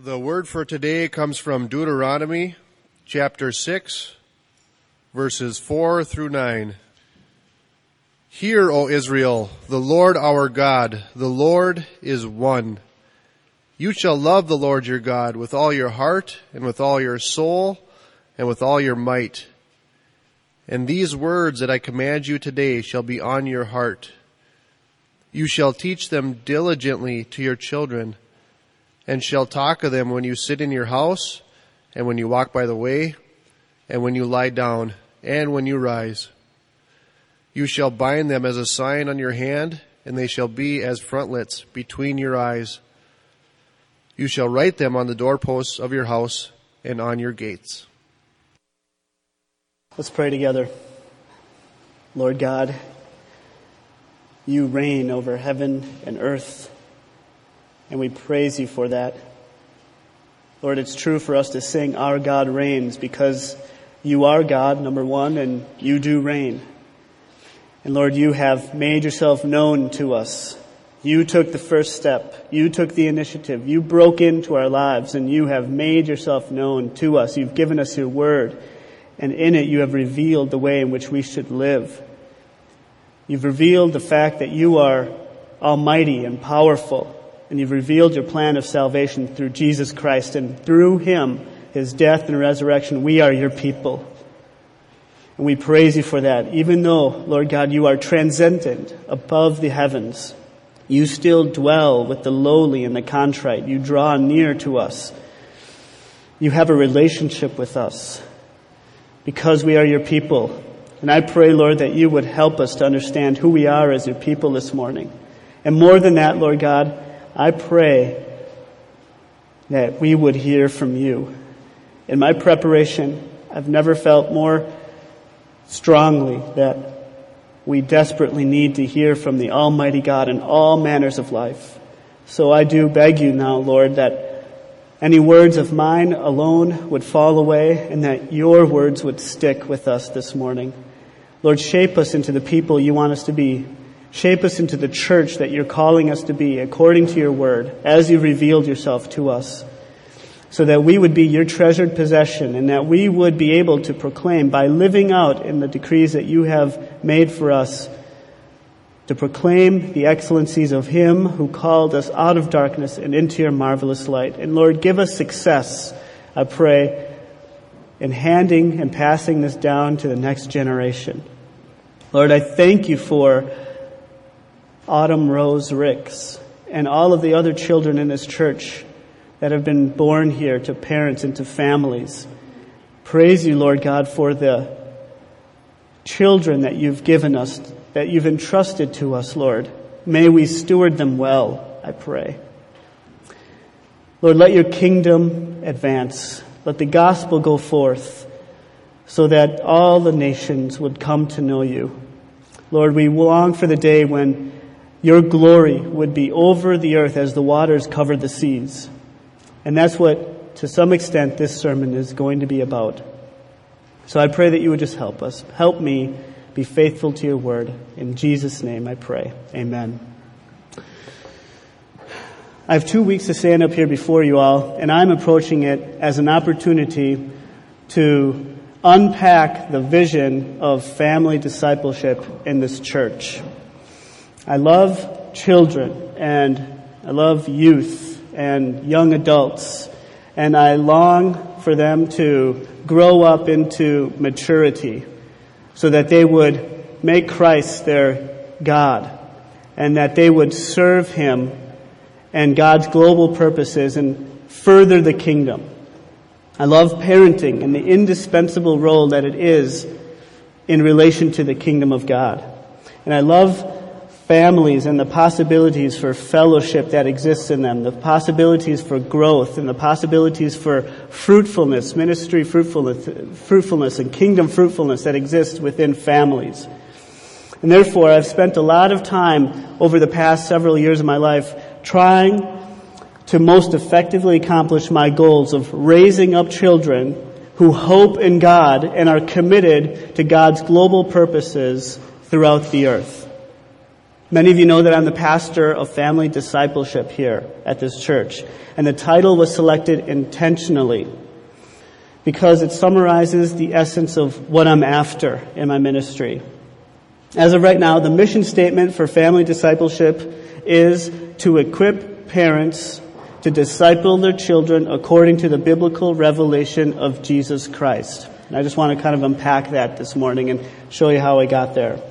The word for today comes from Deuteronomy chapter 6, verses 4 through 9. Hear, O Israel, the Lord our God, the Lord is one. You shall love the Lord your God with all your heart and with all your soul and with all your might. And these words that I command you today shall be on your heart. You shall teach them diligently to your children and shall talk of them when you sit in your house, and when you walk by the way, and when you lie down, and when you rise. You shall bind them as a sign on your hand, and they shall be as frontlets between your eyes. You shall write them on the doorposts of your house and on your gates. Let's pray together. Lord God, you reign over heaven and earth and we praise you for that. Lord, it's true for us to sing Our God Reigns because you are God, number one, and you do reign. And Lord, you have made yourself known to us. You took the first step. You took the initiative. You broke into our lives and you have made yourself known to us. You've given us your word and in it you have revealed the way in which we should live. You've revealed the fact that you are almighty and powerful and you've revealed your plan of salvation through Jesus Christ, and through him, his death and resurrection, we are your people. And we praise you for that. Even though, Lord God, you are transcendent above the heavens, you still dwell with the lowly and the contrite. You draw near to us. You have a relationship with us because we are your people. And I pray, Lord, that you would help us to understand who we are as your people this morning. And more than that, Lord God, I pray that we would hear from you. In my preparation, I've never felt more strongly that we desperately need to hear from the Almighty God in all manners of life. So I do beg you now, Lord, that any words of mine alone would fall away and that your words would stick with us this morning. Lord, shape us into the people you want us to be. Shape us into the church that you're calling us to be according to your word as you've revealed yourself to us so that we would be your treasured possession and that we would be able to proclaim by living out in the decrees that you have made for us to proclaim the excellencies of him who called us out of darkness and into your marvelous light. And Lord, give us success, I pray, in handing and passing this down to the next generation. Lord, I thank you for Autumn Rose Ricks, and all of the other children in this church that have been born here to parents and to families. Praise you, Lord God, for the children that you've given us, that you've entrusted to us, Lord. May we steward them well, I pray. Lord, let your kingdom advance. Let the gospel go forth so that all the nations would come to know you. Lord, we long for the day when your glory would be over the earth as the waters cover the seas. And that's what, to some extent, this sermon is going to be about. So I pray that you would just help us. Help me be faithful to your word. In Jesus' name I pray. Amen. I have two weeks to stand up here before you all, and I'm approaching it as an opportunity to unpack the vision of family discipleship in this church. I love children and I love youth and young adults and I long for them to grow up into maturity so that they would make Christ their God and that they would serve Him and God's global purposes and further the kingdom. I love parenting and the indispensable role that it is in relation to the kingdom of God. And I love families and the possibilities for fellowship that exists in them, the possibilities for growth and the possibilities for fruitfulness, ministry fruitfulness, fruitfulness and kingdom fruitfulness that exists within families. And therefore, I've spent a lot of time over the past several years of my life trying to most effectively accomplish my goals of raising up children who hope in God and are committed to God's global purposes throughout the earth. Many of you know that I'm the pastor of family discipleship here at this church, and the title was selected intentionally because it summarizes the essence of what I'm after in my ministry. As of right now, the mission statement for family discipleship is to equip parents to disciple their children according to the biblical revelation of Jesus Christ. And I just want to kind of unpack that this morning and show you how I got there.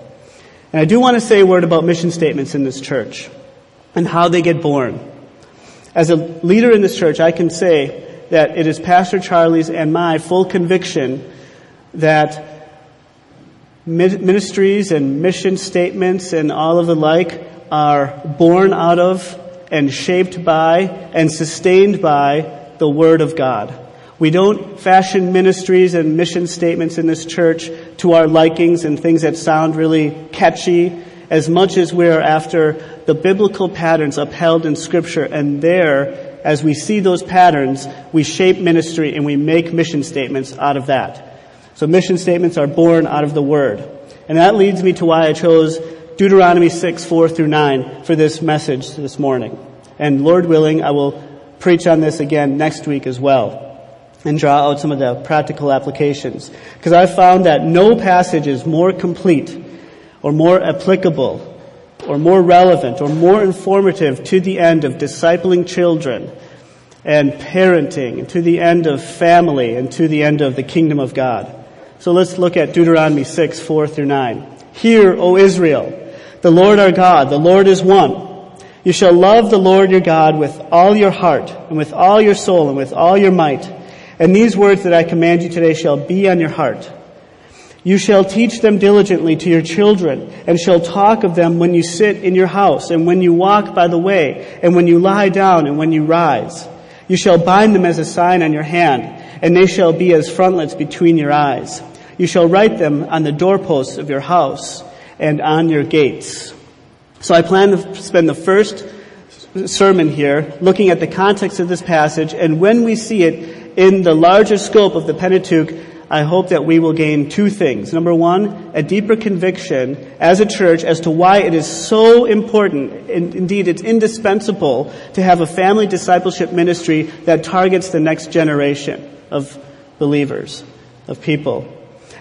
And I do want to say a word about mission statements in this church and how they get born. As a leader in this church, I can say that it is Pastor Charlie's and my full conviction that ministries and mission statements and all of the like are born out of and shaped by and sustained by the Word of God. We don't fashion ministries and mission statements in this church to our likings and things that sound really catchy as much as we're after the biblical patterns upheld in scripture and there, as we see those patterns, we shape ministry and we make mission statements out of that. So mission statements are born out of the Word. And that leads me to why I chose Deuteronomy 6, 4 through 9 for this message this morning. And Lord willing, I will preach on this again next week as well and draw out some of the practical applications. Because I've found that no passage is more complete or more applicable or more relevant or more informative to the end of discipling children and parenting and to the end of family and to the end of the kingdom of God. So let's look at Deuteronomy 6, 4 through 9. Hear, O Israel, the Lord our God, the Lord is one. You shall love the Lord your God with all your heart and with all your soul and with all your might. And these words that I command you today shall be on your heart. You shall teach them diligently to your children and shall talk of them when you sit in your house and when you walk by the way and when you lie down and when you rise. You shall bind them as a sign on your hand and they shall be as frontlets between your eyes. You shall write them on the doorposts of your house and on your gates. So I plan to spend the first sermon here looking at the context of this passage, and when we see it in the larger scope of the Pentateuch, I hope that we will gain two things. Number one, a deeper conviction as a church as to why it is so important, and indeed it's indispensable, to have a family discipleship ministry that targets the next generation of believers, of people.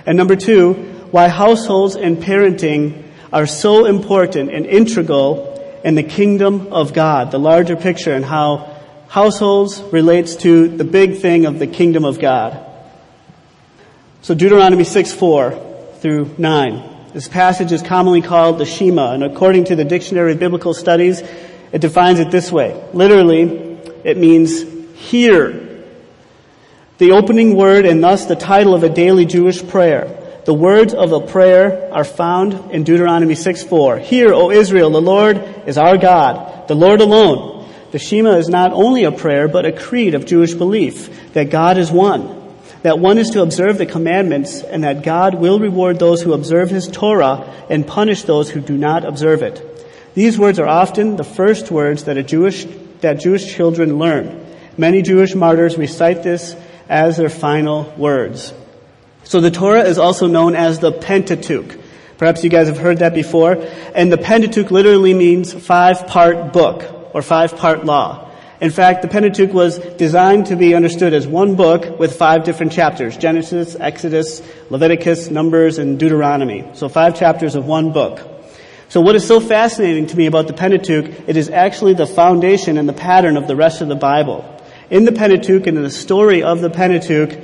And number two, why households and parenting are so important and integral in the kingdom of God, the larger picture, and how households relates to the big thing of the kingdom of God. So Deuteronomy 6, 4 through 9. This passage is commonly called the Shema, and according to the Dictionary of Biblical Studies, it defines it this way. Literally, it means hear. The opening word and thus the title of a daily Jewish prayer. The words of the prayer are found in Deuteronomy 6 4. Hear, O Israel, the Lord is our God, the Lord alone. The Shema is not only a prayer, but a creed of Jewish belief that God is one. That one is to observe the commandments and that God will reward those who observe His Torah and punish those who do not observe it. These words are often the first words that a Jewish, that Jewish children learn. Many Jewish martyrs recite this as their final words. So the Torah is also known as the Pentateuch. Perhaps you guys have heard that before. And the Pentateuch literally means five part book or five part law. In fact, the Pentateuch was designed to be understood as one book with five different chapters. Genesis, Exodus, Leviticus, Numbers, and Deuteronomy. So five chapters of one book. So what is so fascinating to me about the Pentateuch, it is actually the foundation and the pattern of the rest of the Bible. In the Pentateuch and in the story of the Pentateuch,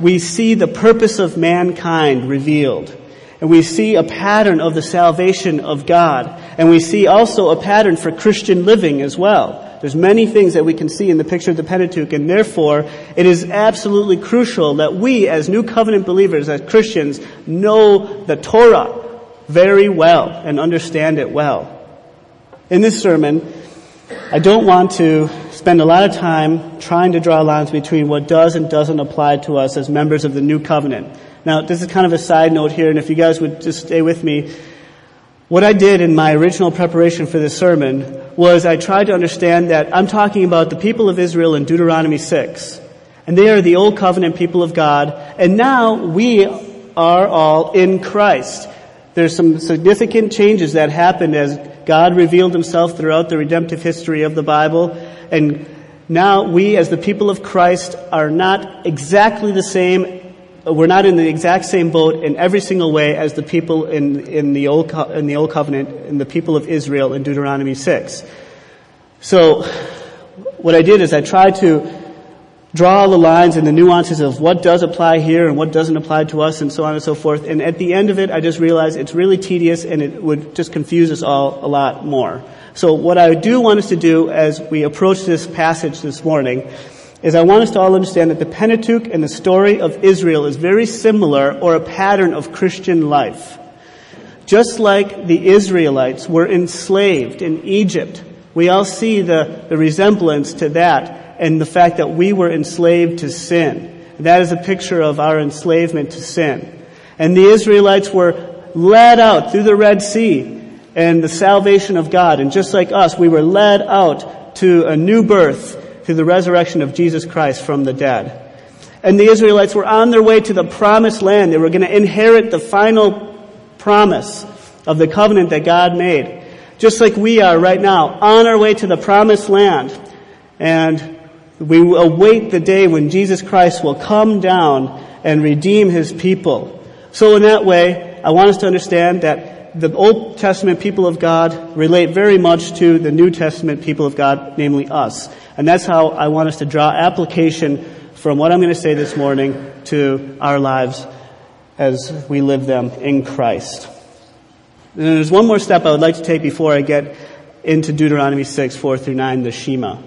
we see the purpose of mankind revealed. And we see a pattern of the salvation of God. And we see also a pattern for Christian living as well. There's many things that we can see in the picture of the Pentateuch, and therefore it is absolutely crucial that we as New Covenant believers, as Christians, know the Torah very well and understand it well. In this sermon, I don't want to spend a lot of time trying to draw lines between what does and doesn't apply to us as members of the new covenant. Now, this is kind of a side note here, and if you guys would just stay with me, what I did in my original preparation for this sermon was I tried to understand that I'm talking about the people of Israel in Deuteronomy 6. And they are the old covenant people of God. And now we are all in Christ. There's some significant changes that happened as God revealed himself throughout the redemptive history of the Bible. And now we, as the people of Christ, are not exactly the same. We're not in the exact same boat in every single way as the people in, in, the, old, in the Old Covenant and the people of Israel in Deuteronomy 6. So, what I did is I tried to draw the lines and the nuances of what does apply here and what doesn't apply to us and so on and so forth. And at the end of it, I just realized it's really tedious and it would just confuse us all a lot more. So what I do want us to do as we approach this passage this morning is I want us to all understand that the Pentateuch and the story of Israel is very similar or a pattern of Christian life. Just like the Israelites were enslaved in Egypt, we all see the, the resemblance to that and the fact that we were enslaved to sin. That is a picture of our enslavement to sin. And the Israelites were led out through the Red Sea and the salvation of God. And just like us, we were led out to a new birth through the resurrection of Jesus Christ from the dead. And the Israelites were on their way to the promised land. They were going to inherit the final promise of the covenant that God made. Just like we are right now, on our way to the promised land. And we await the day when Jesus Christ will come down and redeem his people. So in that way, I want us to understand that the Old Testament people of God relate very much to the New Testament people of God, namely us. And that's how I want us to draw application from what I'm going to say this morning to our lives as we live them in Christ. And there's one more step I would like to take before I get into Deuteronomy 6, 4 through 9, the Shema.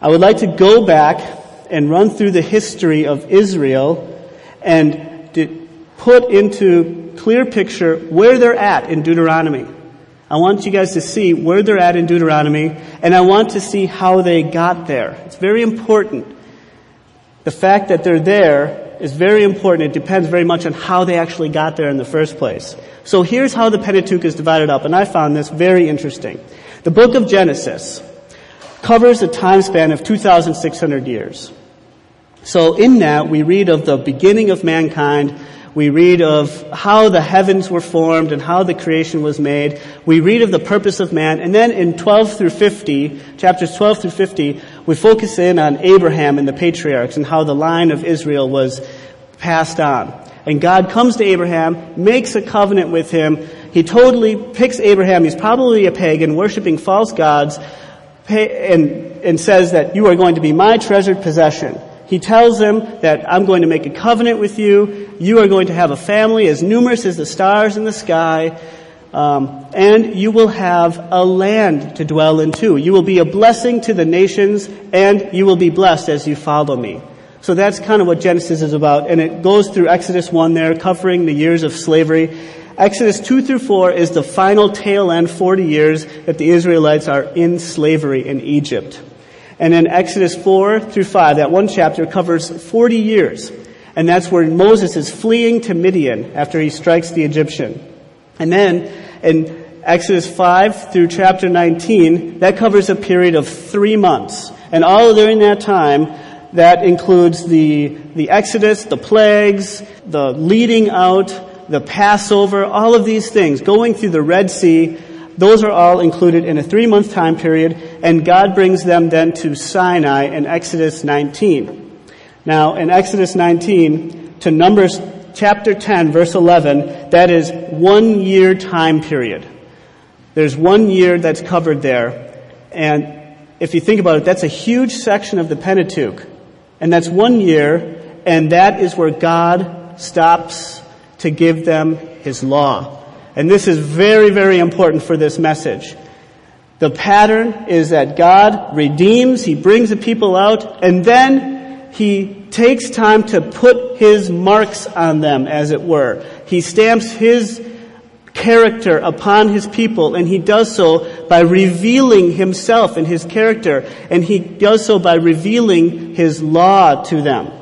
I would like to go back and run through the history of Israel and put into clear picture where they're at in Deuteronomy. I want you guys to see where they're at in Deuteronomy, and I want to see how they got there. It's very important. The fact that they're there is very important. It depends very much on how they actually got there in the first place. So here's how the Pentateuch is divided up, and I found this very interesting. The book of Genesis covers a time span of 2,600 years. So in that, we read of the beginning of mankind. We read of how the heavens were formed and how the creation was made. We read of the purpose of man. And then in 12 through 50, chapters 12 through 50, we focus in on Abraham and the patriarchs and how the line of Israel was passed on. And God comes to Abraham, makes a covenant with him. He totally picks Abraham. He's probably a pagan, worshiping false gods and, and says that you are going to be my treasured possession. He tells them that I'm going to make a covenant with you. You are going to have a family as numerous as the stars in the sky. Um, and you will have a land to dwell in too. You will be a blessing to the nations, and you will be blessed as you follow me. So that's kind of what Genesis is about, and it goes through Exodus 1 there, covering the years of slavery. Exodus 2 through 4 is the final tail end 40 years that the Israelites are in slavery in Egypt. And then Exodus 4 through 5, that one chapter covers 40 years. And that's where Moses is fleeing to Midian after he strikes the Egyptian. And then in Exodus 5 through chapter 19, that covers a period of three months. And all during that time, that includes the, the Exodus, the plagues, the leading out, the Passover, all of these things, going through the Red Sea, those are all included in a three month time period, and God brings them then to Sinai in Exodus 19. Now, in Exodus 19 to Numbers chapter 10, verse 11, that is one year time period. There's one year that's covered there. And if you think about it, that's a huge section of the Pentateuch. And that's one year, and that is where God stops to give them His law. And this is very, very important for this message. The pattern is that God redeems, He brings the people out, and then He takes time to put His marks on them, as it were. He stamps His character upon His people, and He does so by revealing Himself and His character, and He does so by revealing His law to them.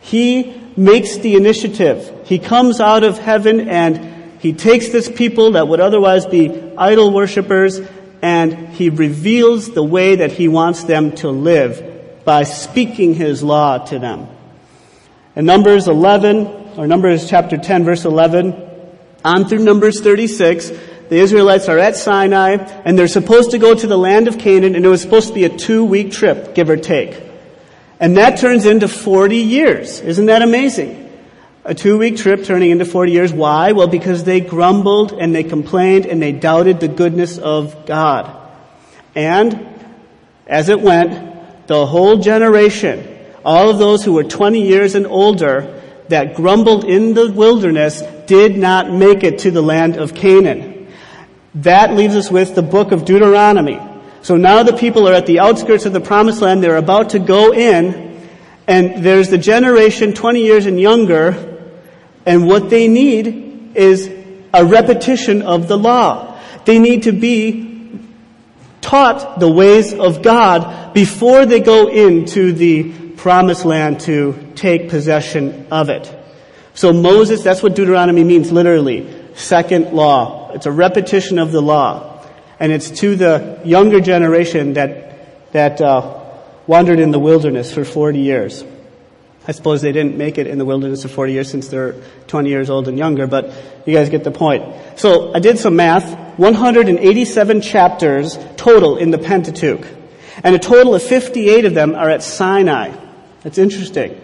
He makes the initiative. He comes out of heaven and he takes this people that would otherwise be idol worshippers and he reveals the way that he wants them to live by speaking his law to them. In Numbers 11, or Numbers chapter 10 verse 11, on through Numbers 36, the Israelites are at Sinai, and they're supposed to go to the land of Canaan, and it was supposed to be a two-week trip, give or take. And that turns into 40 years. Isn't that amazing? A two-week trip turning into 40 years. Why? Well, because they grumbled and they complained and they doubted the goodness of God. And as it went, the whole generation, all of those who were 20 years and older that grumbled in the wilderness did not make it to the land of Canaan. That leaves us with the book of Deuteronomy. So now the people are at the outskirts of the promised land. They're about to go in. And there's the generation 20 years and younger. And what they need is a repetition of the law. They need to be taught the ways of God before they go into the promised land to take possession of it. So Moses, that's what Deuteronomy means literally. Second law. It's a repetition of the law and it's to the younger generation that that uh, wandered in the wilderness for 40 years. I suppose they didn't make it in the wilderness for 40 years since they're 20 years old and younger, but you guys get the point. So I did some math. 187 chapters total in the Pentateuch. And a total of 58 of them are at Sinai. That's interesting.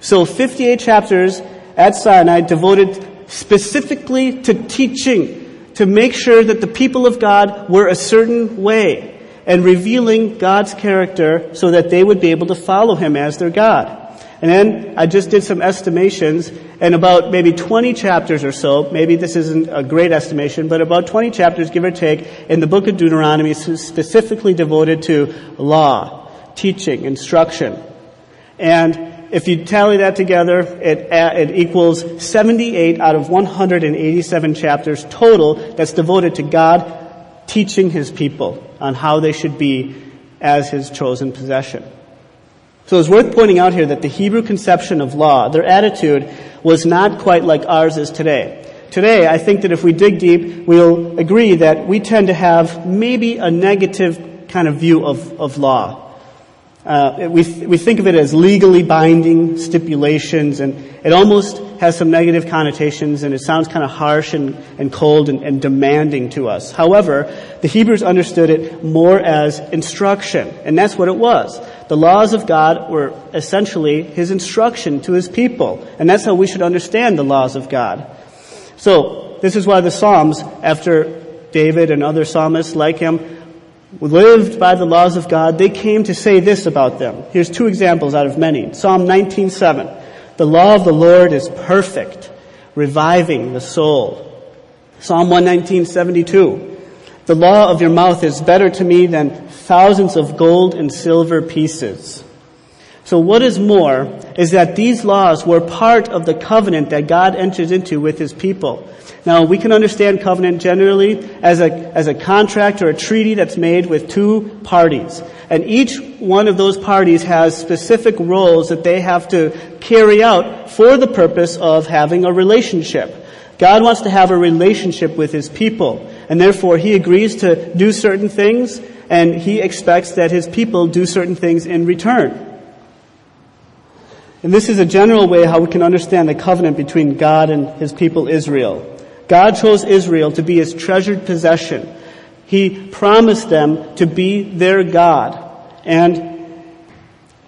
So 58 chapters at Sinai devoted specifically to teaching to make sure that the people of God were a certain way and revealing God's character so that they would be able to follow Him as their God. And then I just did some estimations and about maybe 20 chapters or so, maybe this isn't a great estimation, but about 20 chapters, give or take, in the book of Deuteronomy is specifically devoted to law, teaching, instruction. And if you tally that together, it, it equals 78 out of 187 chapters total that's devoted to God teaching His people on how they should be as His chosen possession. So it's worth pointing out here that the Hebrew conception of law, their attitude, was not quite like ours is today. Today, I think that if we dig deep, we'll agree that we tend to have maybe a negative kind of view of, of law. Uh, we, th- we think of it as legally binding stipulations, and it almost has some negative connotations, and it sounds kind of harsh and, and cold and, and demanding to us. However, the Hebrews understood it more as instruction, and that's what it was. The laws of God were essentially His instruction to His people, and that's how we should understand the laws of God. So, this is why the Psalms, after David and other psalmists like him, lived by the laws of God, they came to say this about them. Here's two examples out of many. Psalm 19:7. The law of the Lord is perfect, reviving the soul. Psalm 119:72. The law of your mouth is better to me than thousands of gold and silver pieces. So what is more is that these laws were part of the covenant that God enters into with his people. Now, we can understand covenant generally as a, as a contract or a treaty that's made with two parties. And each one of those parties has specific roles that they have to carry out for the purpose of having a relationship. God wants to have a relationship with His people. And therefore, He agrees to do certain things, and He expects that His people do certain things in return. And this is a general way how we can understand the covenant between God and His people Israel. God chose Israel to be his treasured possession. He promised them to be their God. And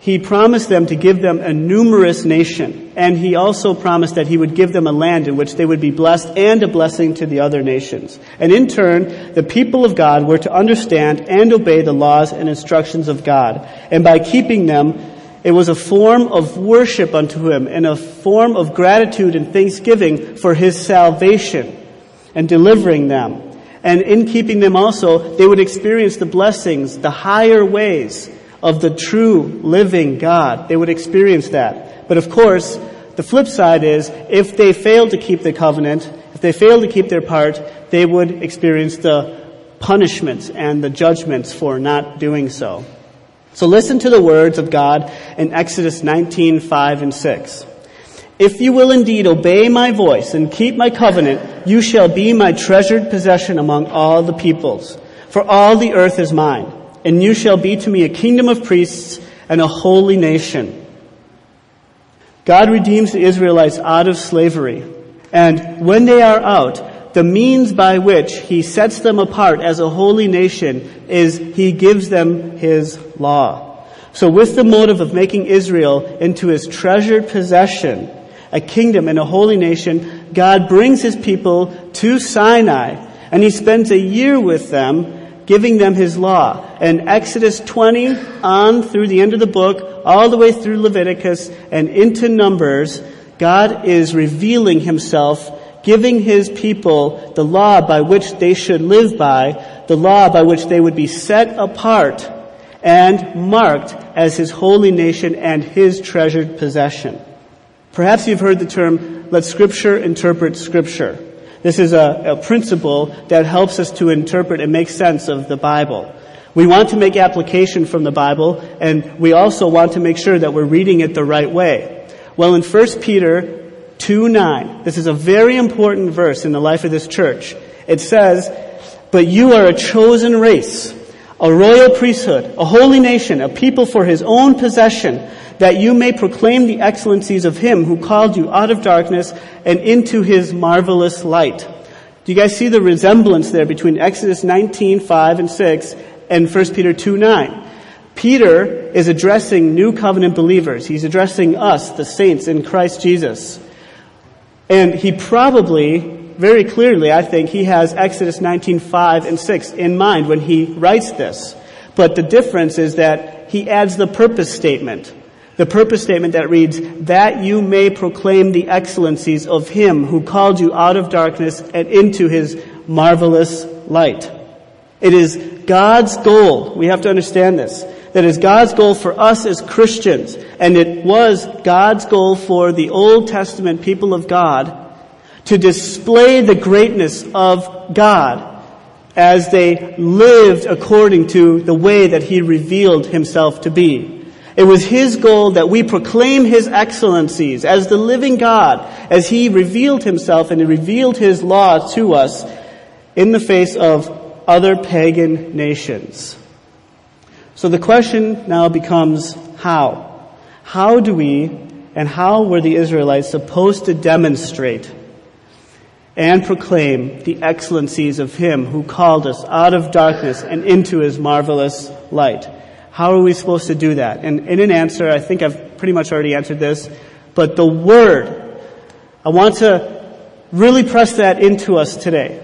he promised them to give them a numerous nation. And he also promised that he would give them a land in which they would be blessed and a blessing to the other nations. And in turn, the people of God were to understand and obey the laws and instructions of God. And by keeping them, it was a form of worship unto Him and a form of gratitude and thanksgiving for His salvation and delivering them. And in keeping them also, they would experience the blessings, the higher ways of the true living God. They would experience that. But of course, the flip side is if they fail to keep the covenant, if they fail to keep their part, they would experience the punishments and the judgments for not doing so. So listen to the words of God in Exodus 19, 5 and 6. If you will indeed obey my voice and keep my covenant, you shall be my treasured possession among all the peoples. For all the earth is mine, and you shall be to me a kingdom of priests and a holy nation. God redeems the Israelites out of slavery, and when they are out, the means by which he sets them apart as a holy nation is he gives them his law. So with the motive of making Israel into his treasured possession, a kingdom and a holy nation, God brings his people to Sinai and he spends a year with them giving them his law. And Exodus 20 on through the end of the book, all the way through Leviticus and into Numbers, God is revealing himself giving his people the law by which they should live by, the law by which they would be set apart and marked as his holy nation and his treasured possession. Perhaps you've heard the term, let scripture interpret scripture. This is a, a principle that helps us to interpret and make sense of the Bible. We want to make application from the Bible, and we also want to make sure that we're reading it the right way. Well, in 1 Peter 2 9. This is a very important verse in the life of this church. It says, But you are a chosen race, a royal priesthood, a holy nation, a people for his own possession, that you may proclaim the excellencies of him who called you out of darkness and into his marvelous light. Do you guys see the resemblance there between Exodus 19, 5 and 6 and 1 Peter 2, 9? Peter is addressing new covenant believers. He's addressing us, the saints in Christ Jesus. And he probably, very clearly, I think, he has Exodus 19, 5 and 6 in mind when he writes this. But the difference is that he adds the purpose statement. The purpose statement that reads, that you may proclaim the excellencies of him who called you out of darkness and into his marvelous light. It is God's goal. We have to understand this that is God's goal for us as Christians, and it was God's goal for the Old Testament people of God to display the greatness of God as they lived according to the way that He revealed Himself to be. It was His goal that we proclaim His excellencies as the living God, as He revealed Himself and revealed His law to us in the face of other pagan nations. So the question now becomes how? How do we and how were the Israelites supposed to demonstrate and proclaim the excellencies of Him who called us out of darkness and into His marvelous light? How are we supposed to do that? And in an answer, I think I've pretty much already answered this, but the Word, I want to really press that into us today.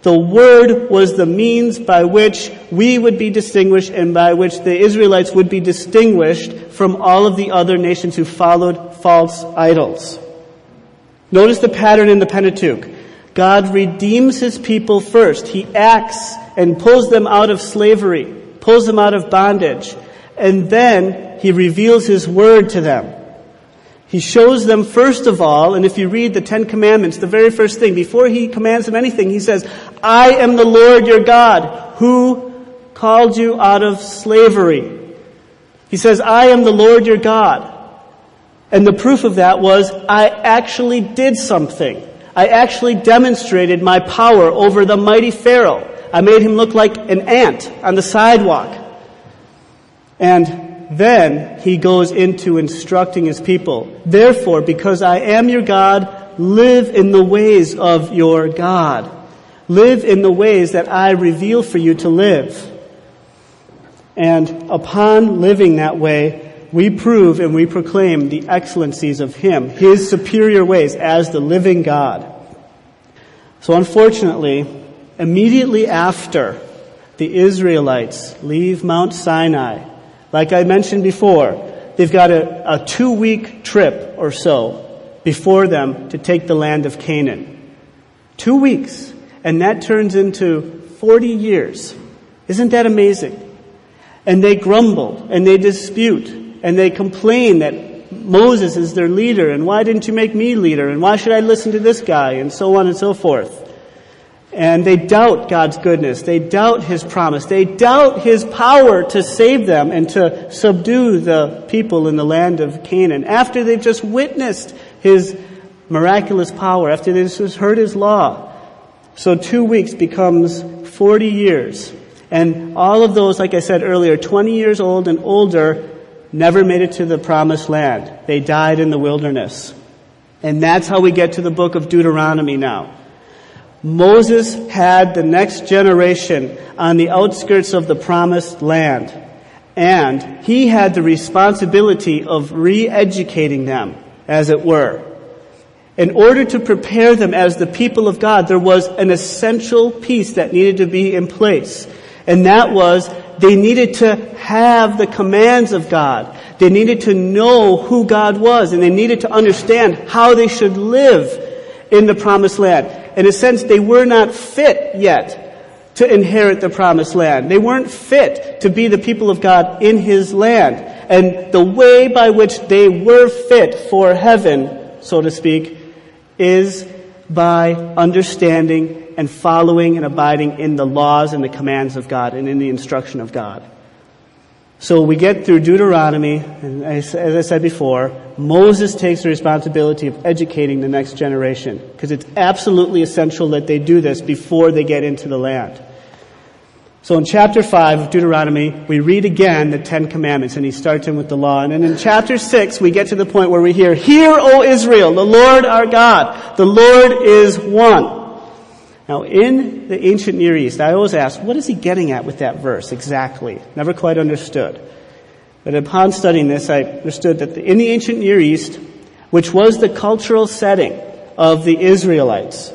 The Word was the means by which we would be distinguished and by which the Israelites would be distinguished from all of the other nations who followed false idols. Notice the pattern in the Pentateuch. God redeems His people first. He acts and pulls them out of slavery, pulls them out of bondage, and then He reveals His Word to them. He shows them first of all, and if you read the Ten Commandments, the very first thing, before he commands them anything, he says, I am the Lord your God, who called you out of slavery. He says, I am the Lord your God. And the proof of that was, I actually did something. I actually demonstrated my power over the mighty Pharaoh. I made him look like an ant on the sidewalk. And then he goes into instructing his people. Therefore, because I am your God, live in the ways of your God. Live in the ways that I reveal for you to live. And upon living that way, we prove and we proclaim the excellencies of Him, His superior ways as the living God. So unfortunately, immediately after the Israelites leave Mount Sinai like I mentioned before, they've got a, a two week trip or so before them to take the land of Canaan. Two weeks. And that turns into 40 years. Isn't that amazing? And they grumble and they dispute and they complain that Moses is their leader and why didn't you make me leader and why should I listen to this guy and so on and so forth. And they doubt God's goodness. They doubt His promise. They doubt His power to save them and to subdue the people in the land of Canaan after they've just witnessed His miraculous power, after they've just heard His law. So two weeks becomes 40 years. And all of those, like I said earlier, 20 years old and older, never made it to the promised land. They died in the wilderness. And that's how we get to the book of Deuteronomy now. Moses had the next generation on the outskirts of the promised land, and he had the responsibility of re-educating them, as it were. In order to prepare them as the people of God, there was an essential piece that needed to be in place. And that was they needed to have the commands of God. They needed to know who God was and they needed to understand how they should live in the promised land. In a sense, they were not fit yet to inherit the promised land. They weren't fit to be the people of God in His land. And the way by which they were fit for heaven, so to speak, is by understanding and following and abiding in the laws and the commands of God and in the instruction of God. So we get through Deuteronomy, and as I said before, Moses takes the responsibility of educating the next generation because it's absolutely essential that they do this before they get into the land. So in chapter 5 of Deuteronomy, we read again the Ten Commandments, and he starts in with the law. And then in chapter 6, we get to the point where we hear, Hear, O Israel, the Lord our God, the Lord is one. Now, in the ancient Near East, I always ask, what is he getting at with that verse exactly? Never quite understood. But upon studying this, I understood that in the ancient Near East, which was the cultural setting of the Israelites,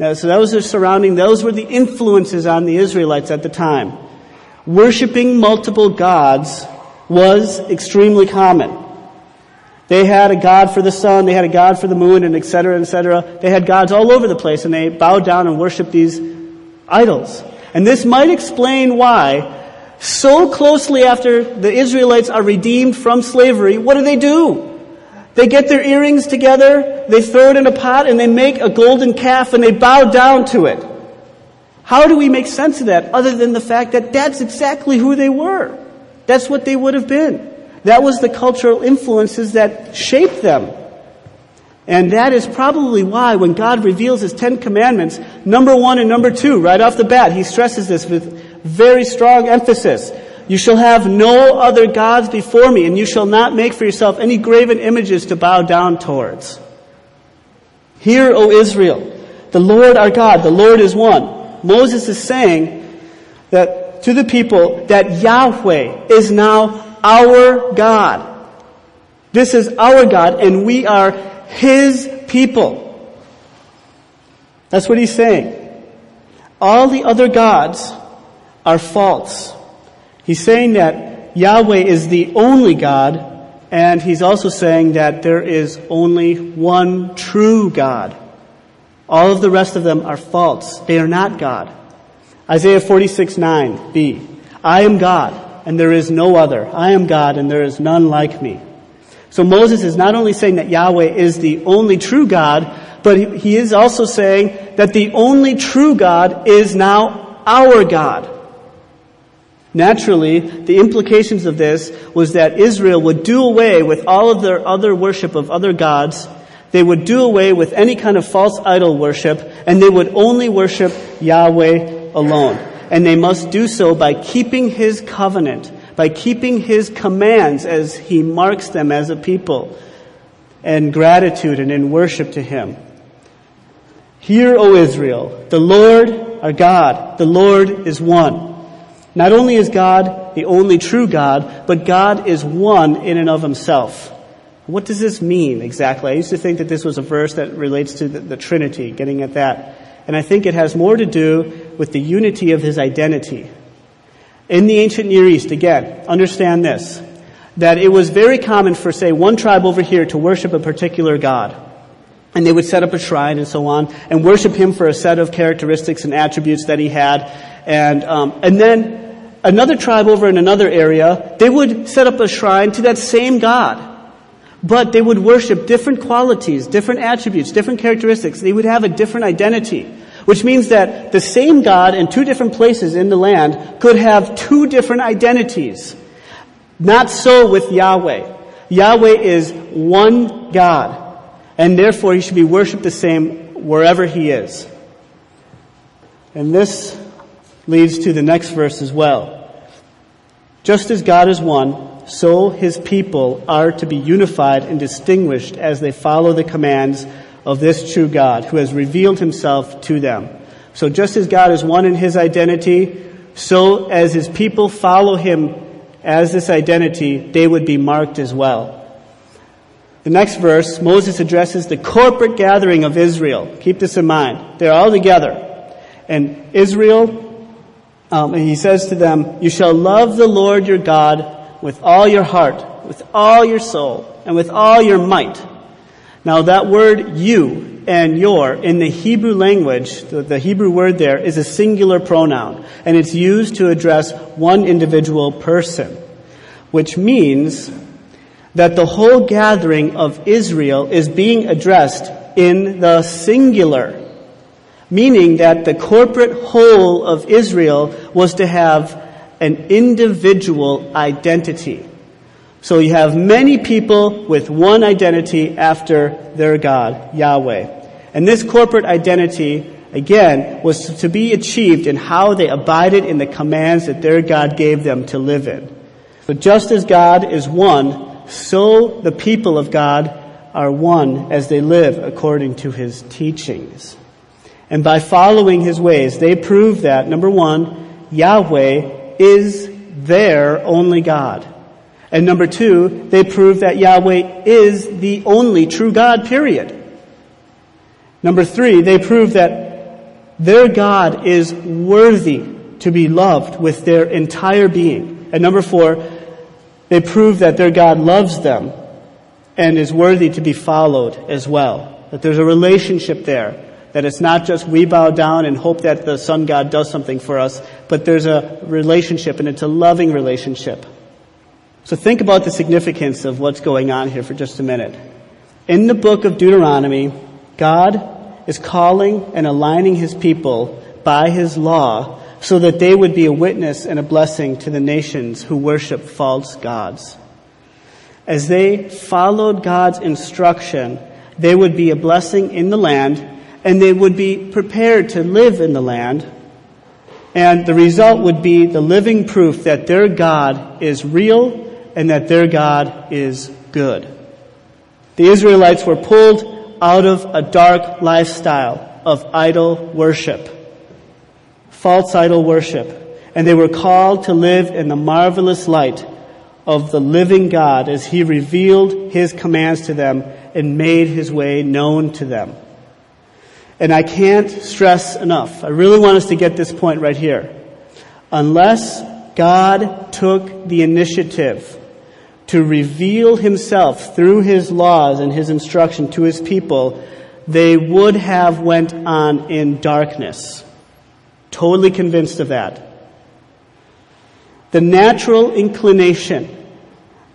now, so those are surrounding, those were the influences on the Israelites at the time. Worshipping multiple gods was extremely common. They had a god for the sun, they had a god for the moon, and etc., etc. They had gods all over the place, and they bowed down and worshiped these idols. And this might explain why, so closely after the Israelites are redeemed from slavery, what do they do? They get their earrings together, they throw it in a pot, and they make a golden calf, and they bow down to it. How do we make sense of that other than the fact that that's exactly who they were? That's what they would have been. That was the cultural influences that shaped them. And that is probably why when God reveals His Ten Commandments, number one and number two, right off the bat, He stresses this with very strong emphasis. You shall have no other gods before me, and you shall not make for yourself any graven images to bow down towards. Hear, O Israel, the Lord our God, the Lord is one. Moses is saying that to the people that Yahweh is now our God. This is our God and we are His people. That's what he's saying. All the other gods are false. He's saying that Yahweh is the only God and he's also saying that there is only one true God. All of the rest of them are false. They are not God. Isaiah 46, 9b. I am God and there is no other. I am God and there is none like me. So Moses is not only saying that Yahweh is the only true God, but he is also saying that the only true God is now our God. Naturally, the implications of this was that Israel would do away with all of their other worship of other gods. They would do away with any kind of false idol worship, and they would only worship Yahweh alone and they must do so by keeping his covenant, by keeping his commands as he marks them as a people, and gratitude and in worship to him. Hear, O Israel, the Lord our God, the Lord is one. Not only is God the only true God, but God is one in and of himself. What does this mean exactly? I used to think that this was a verse that relates to the, the Trinity, getting at that. And I think it has more to do with the unity of his identity. In the ancient Near East, again, understand this, that it was very common for, say, one tribe over here to worship a particular god. And they would set up a shrine and so on, and worship him for a set of characteristics and attributes that he had. And, um, and then another tribe over in another area, they would set up a shrine to that same god. But they would worship different qualities, different attributes, different characteristics. They would have a different identity. Which means that the same God in two different places in the land could have two different identities. Not so with Yahweh. Yahweh is one God, and therefore he should be worshiped the same wherever he is. And this leads to the next verse as well. Just as God is one, so his people are to be unified and distinguished as they follow the commands of this true God who has revealed himself to them. So just as God is one in his identity, so as his people follow him as this identity, they would be marked as well. The next verse, Moses addresses the corporate gathering of Israel. Keep this in mind. They're all together. And Israel, um, and he says to them, You shall love the Lord your God with all your heart, with all your soul, and with all your might. Now that word you and your in the Hebrew language, the, Hebrew word there is a singular pronoun, and it's used to address one individual person, which means that the whole gathering of Israel is being addressed in the singular, meaning that the corporate whole of Israel was to have an individual identity. So you have many people with one identity after their God, Yahweh. And this corporate identity, again, was to be achieved in how they abided in the commands that their God gave them to live in. So just as God is one, so the people of God are one as they live according to his teachings. And by following his ways, they prove that, number one, Yahweh is their only God. And number two, they prove that Yahweh is the only true God, period. Number three, they prove that their God is worthy to be loved with their entire being. And number four, they prove that their God loves them and is worthy to be followed as well. That there's a relationship there. That it's not just we bow down and hope that the sun God does something for us, but there's a relationship and it's a loving relationship. So think about the significance of what's going on here for just a minute. In the book of Deuteronomy, God is calling and aligning his people by his law so that they would be a witness and a blessing to the nations who worship false gods. As they followed God's instruction, they would be a blessing in the land and they would be prepared to live in the land. And the result would be the living proof that their God is real and that their God is good. The Israelites were pulled out of a dark lifestyle of idol worship, false idol worship, and they were called to live in the marvelous light of the living God as He revealed His commands to them and made His way known to them. And I can't stress enough, I really want us to get this point right here. Unless God took the initiative to reveal himself through his laws and his instruction to his people, they would have went on in darkness. Totally convinced of that. The natural inclination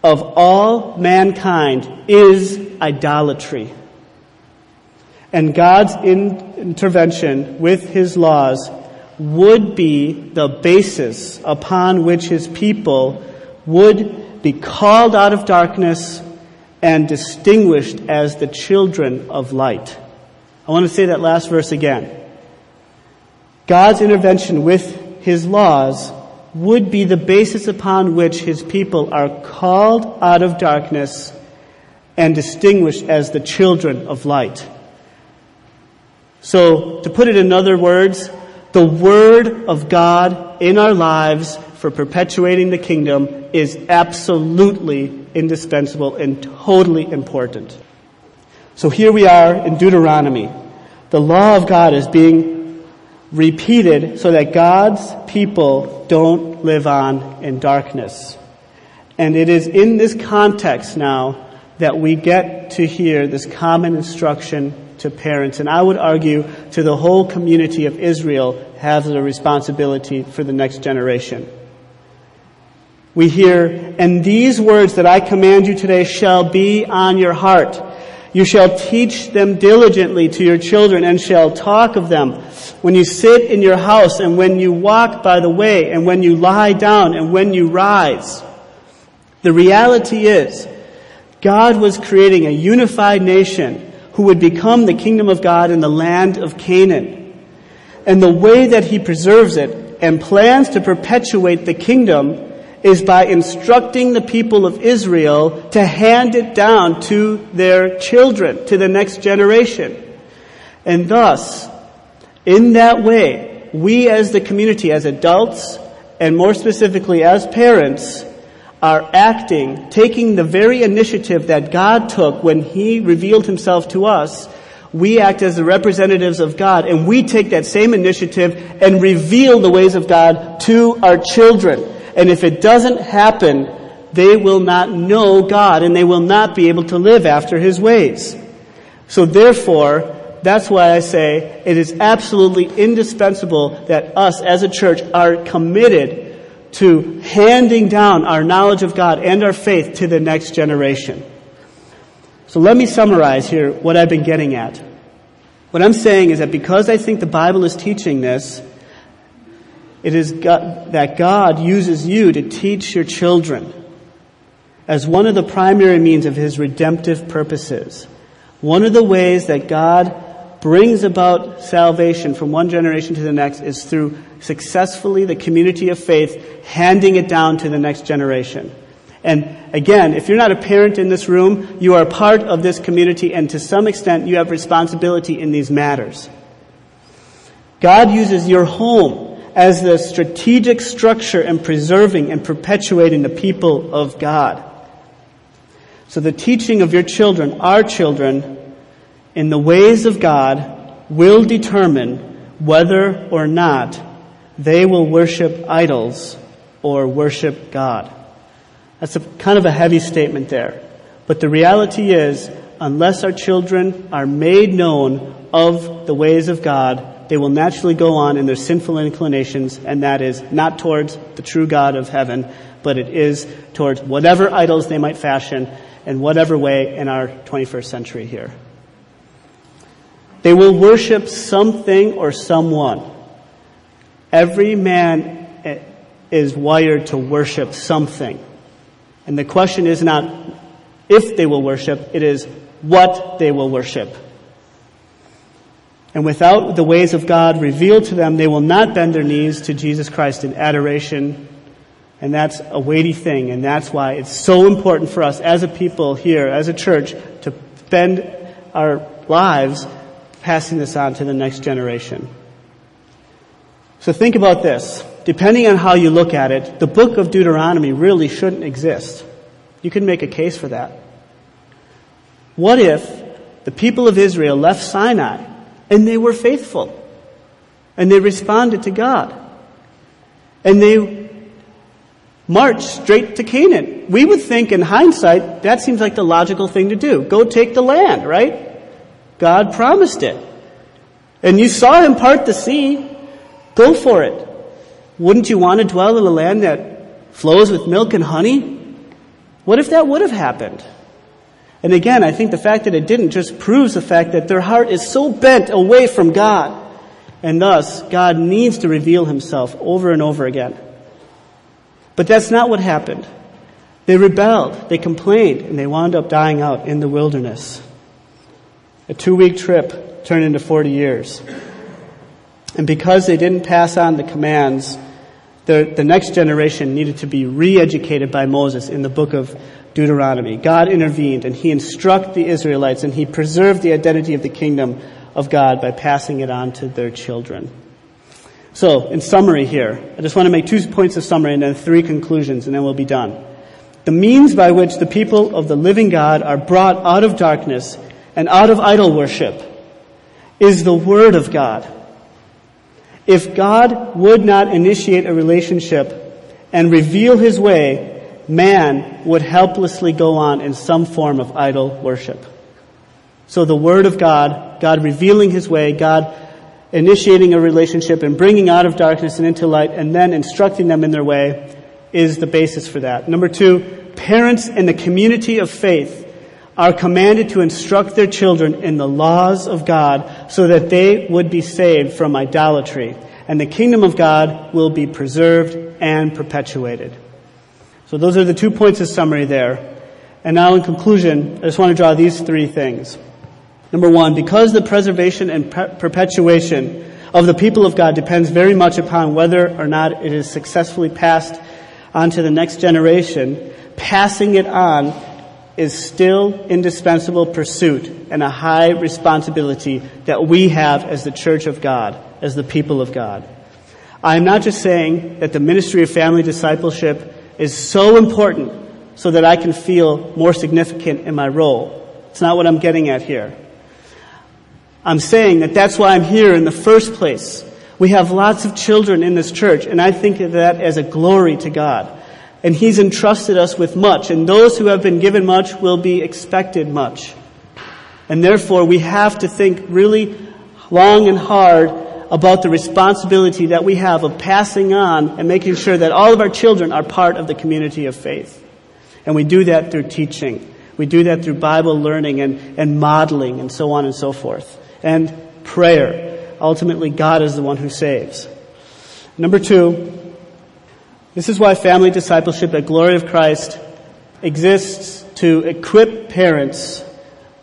of all mankind is idolatry. And God's in- intervention with his laws would be the basis upon which his people would be called out of darkness and distinguished as the children of light. I want to say that last verse again. God's intervention with his laws would be the basis upon which his people are called out of darkness and distinguished as the children of light. So, to put it in other words, the Word of God in our lives for perpetuating the kingdom is absolutely indispensable and totally important. So here we are in Deuteronomy. The law of God is being repeated so that God's people don't live on in darkness. And it is in this context now that we get to hear this common instruction to parents. And I would argue to the whole community of Israel has a responsibility for the next generation we hear, and these words that I command you today shall be on your heart. You shall teach them diligently to your children and shall talk of them when you sit in your house and when you walk by the way and when you lie down and when you rise. The reality is, God was creating a unified nation who would become the kingdom of God in the land of Canaan. And the way that he preserves it and plans to perpetuate the kingdom is by instructing the people of Israel to hand it down to their children, to the next generation. And thus, In that way, we as the community, as adults, and more specifically as parents, are acting, taking the very initiative that God took when He revealed Himself to us. We act as the representatives of God and we take that same initiative and reveal the ways of God to our children. And if it doesn't happen, they will not know God and they will not be able to live after His ways. So therefore, that's why I say it is absolutely indispensable that us as a church are committed to handing down our knowledge of God and our faith to the next generation. So let me summarize here what I've been getting at. What I'm saying is that because I think the Bible is teaching this, it is God, that God uses you to teach your children as one of the primary means of His redemptive purposes. One of the ways that God brings about salvation from one generation to the next is through successfully the community of faith handing it down to the next generation. And again, if you're not a parent in this room, you are part of this community and to some extent you have responsibility in these matters. God uses your home as the strategic structure in preserving and perpetuating the people of God. So the teaching of your children, our children, in the ways of God will determine whether or not they will worship idols or worship God. That's a kind of a heavy statement there. But the reality is, unless our children are made known of the ways of God, they will naturally go on in their sinful inclinations, and that is not towards the true God of heaven, but it is towards whatever idols they might fashion in whatever way in our 21st century here. They will worship something or someone. Every man eh, is wired to worship something. And the question is not if they will worship, it is what they will worship. And without the ways of God revealed to them, they will not bend their knees to Jesus Christ in adoration. And that's a weighty thing. And that's why it's so important for us as a people here, as a church, to spend our lives passing this on to the next generation. So think about this. Depending on how you look at it, the book of Deuteronomy really shouldn't exist. You can make a case for that. What if the people of Israel left Sinai and they were faithful and they responded to God and they marched straight to Canaan? We would think in hindsight that seems like the logical thing to do. Go take the land, right? God promised it. And you saw him part the sea. Go for it. Wouldn't you want to dwell in a land that flows with milk and honey? What if that would have happened? And again, I think the fact that it didn't just proves the fact that their heart is so bent away from God. And thus, God needs to reveal himself over and over again. But that's not what happened. They rebelled, they complained, and they wound up dying out in the wilderness. A two week trip turned into 40 years. And because they didn't pass on the commands, the, the next generation needed to be re-educated by Moses in the book of Deuteronomy. God intervened and he instructed the Israelites and he preserved the identity of the kingdom of God by passing it on to their children. So, in summary here, I just want to make two points of summary and then three conclusions and then we'll be done. The means by which the people of the living God are brought out of darkness and out of idol worship is the Word of God. If God would not initiate a relationship and reveal His way, man would helplessly go on in some form of idol worship. So the Word of God, God revealing His way, God initiating a relationship and bringing out of darkness and into light and then instructing them in their way is the basis for that. Number two, parents in the community of faith are commanded to instruct their children in the laws of God so that they would be saved from idolatry and the kingdom of God will be preserved and perpetuated. So those are the two points of summary there. And now in conclusion, I just want to draw these three things. Number one, because the preservation and perpetuation of the people of God depends very much upon whether or not it is successfully passed on to the next generation, passing it on is still indispensable pursuit and a high responsibility that we have as the church of God, as the people of God. I am not just saying that the ministry of family discipleship is so important so that I can feel more significant in my role. It's not what I'm getting at here. I'm saying that that's why I'm here in the first place. We have lots of children in this church, and I think of that as a glory to God. And He's entrusted us with much, and those who have been given much will be expected much. And therefore, we have to think really long and hard about the responsibility that we have of passing on and making sure that all of our children are part of the community of faith. And we do that through teaching. We do that through Bible learning and, and modeling and so on and so forth. And prayer. Ultimately, God is the one who saves. Number two, this is why family discipleship at Glory of Christ exists to equip parents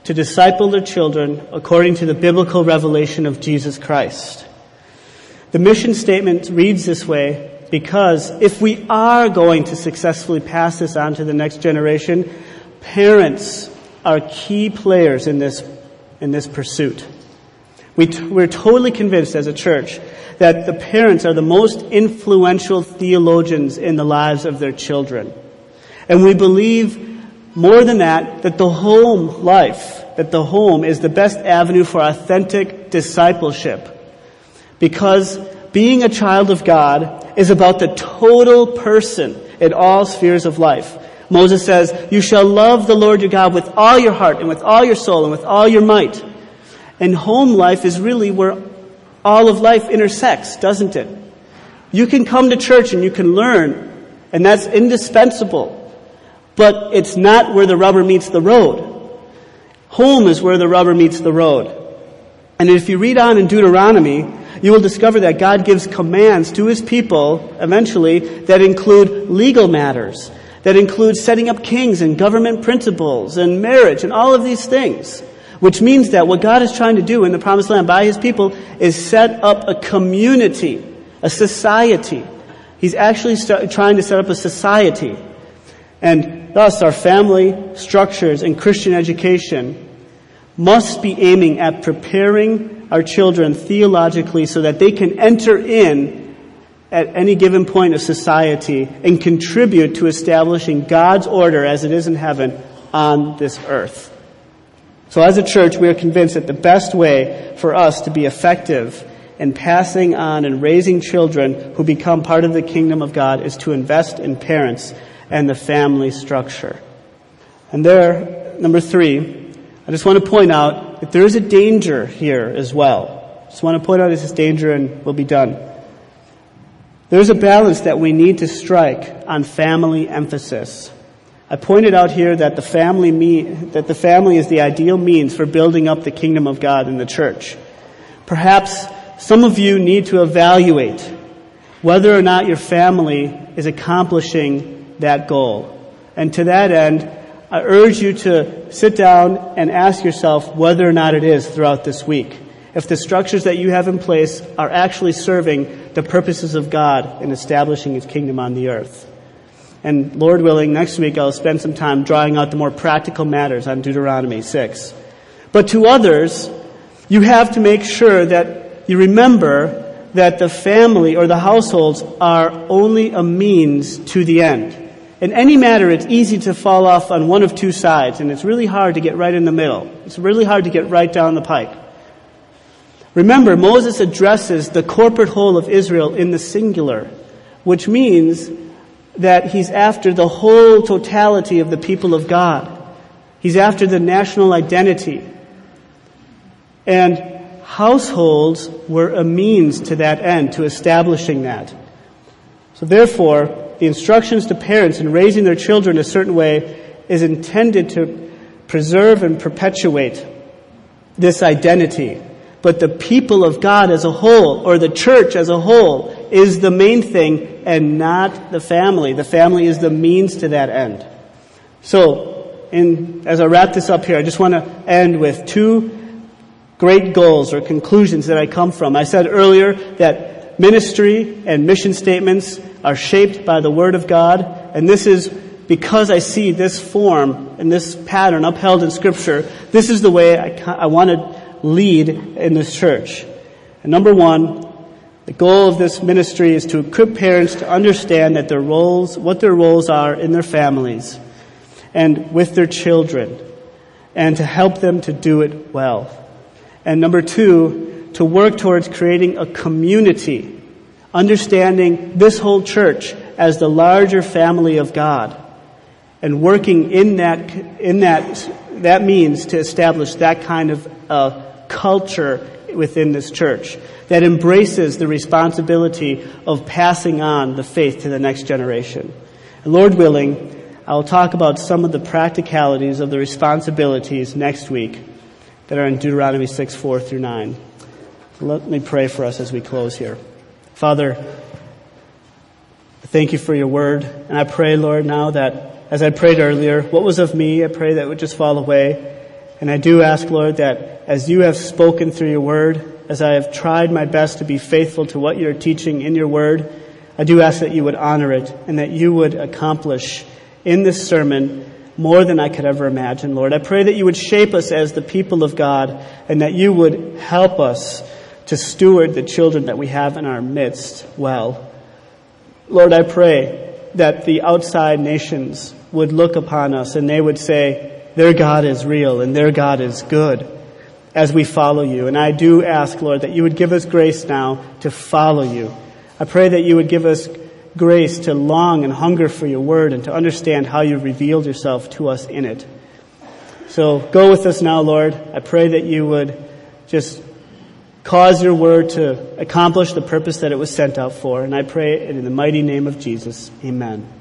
to disciple their children according to the biblical revelation of Jesus Christ. The mission statement reads this way because if we are going to successfully pass this on to the next generation, parents are key players in this, in this pursuit. We t- we're totally convinced as a church that the parents are the most influential theologians in the lives of their children. And we believe more than that, that the home life, that the home is the best avenue for authentic discipleship. Because being a child of God is about the total person in all spheres of life. Moses says, you shall love the Lord your God with all your heart and with all your soul and with all your might. And home life is really where all of life intersects, doesn't it? You can come to church and you can learn, and that's indispensable. But it's not where the rubber meets the road. Home is where the rubber meets the road. And if you read on in Deuteronomy, you will discover that God gives commands to his people, eventually, that include legal matters, that include setting up kings and government principles and marriage and all of these things. Which means that what God is trying to do in the promised land by his people is set up a community, a society. He's actually start, trying to set up a society. And thus our family structures and Christian education must be aiming at preparing our children theologically so that they can enter in at any given point of society and contribute to establishing God's order as it is in heaven on this earth. So as a church, we are convinced that the best way for us to be effective in passing on and raising children who become part of the kingdom of God is to invest in parents and the family structure. And there, number three, I just want to point out that there is a danger here as well. Just want to point out this danger and we'll be done. There's a balance that we need to strike on family emphasis. I pointed out here that the family me, that the family is the ideal means for building up the kingdom of God in the church. Perhaps some of you need to evaluate whether or not your family is accomplishing that goal. And to that end, I urge you to sit down and ask yourself whether or not it is throughout this week. If the structures that you have in place are actually serving the purposes of God in establishing His kingdom on the earth. And Lord willing, next week I'll spend some time drawing out the more practical matters on Deuteronomy 6. But to others, you have to make sure that you remember that the family or the households are only a means to the end. In any matter, it's easy to fall off on one of two sides, and it's really hard to get right in the middle. It's really hard to get right down the pike. Remember, Moses addresses the corporate whole of Israel in the singular, which means that he's after the whole totality of the people of God. He's after the national identity. And households were a means to that end, to establishing that. So therefore, the instructions to parents in raising their children a certain way is intended to preserve and perpetuate this identity. But the people of God as a whole, or the church as a whole, is the main thing and not the family. The family is the means to that end. So, in, as I wrap this up here, I just want to end with two great goals or conclusions that I come from. I said earlier that ministry and mission statements are shaped by the Word of God, and this is because I see this form and this pattern upheld in Scripture, this is the way I, I want to lead in this church. And number one, The goal of this ministry is to equip parents to understand that their roles, what their roles are in their families and with their children, and to help them to do it well. And number two, to work towards creating a community, understanding this whole church as the larger family of God, and working in that, in that, that means to establish that kind of uh, culture within this church that embraces the responsibility of passing on the faith to the next generation. Lord willing, I will talk about some of the practicalities of the responsibilities next week that are in Deuteronomy 6, 4 through 9. Let me pray for us as we close here. Father, thank you for your word. And I pray, Lord, now that as I prayed earlier, what was of me, I pray that would just fall away. And I do ask, Lord, that as you have spoken through your word, as I have tried my best to be faithful to what you're teaching in your word, I do ask that you would honor it and that you would accomplish in this sermon more than I could ever imagine, Lord. I pray that you would shape us as the people of God and that you would help us to steward the children that we have in our midst well. Lord, I pray that the outside nations would look upon us and they would say, their God is real and their God is good as we follow you. And I do ask, Lord, that you would give us grace now to follow you. I pray that you would give us grace to long and hunger for your word and to understand how you've revealed yourself to us in it. So go with us now, Lord. I pray that you would just cause your word to accomplish the purpose that it was sent out for. And I pray it in the mighty name of Jesus. Amen.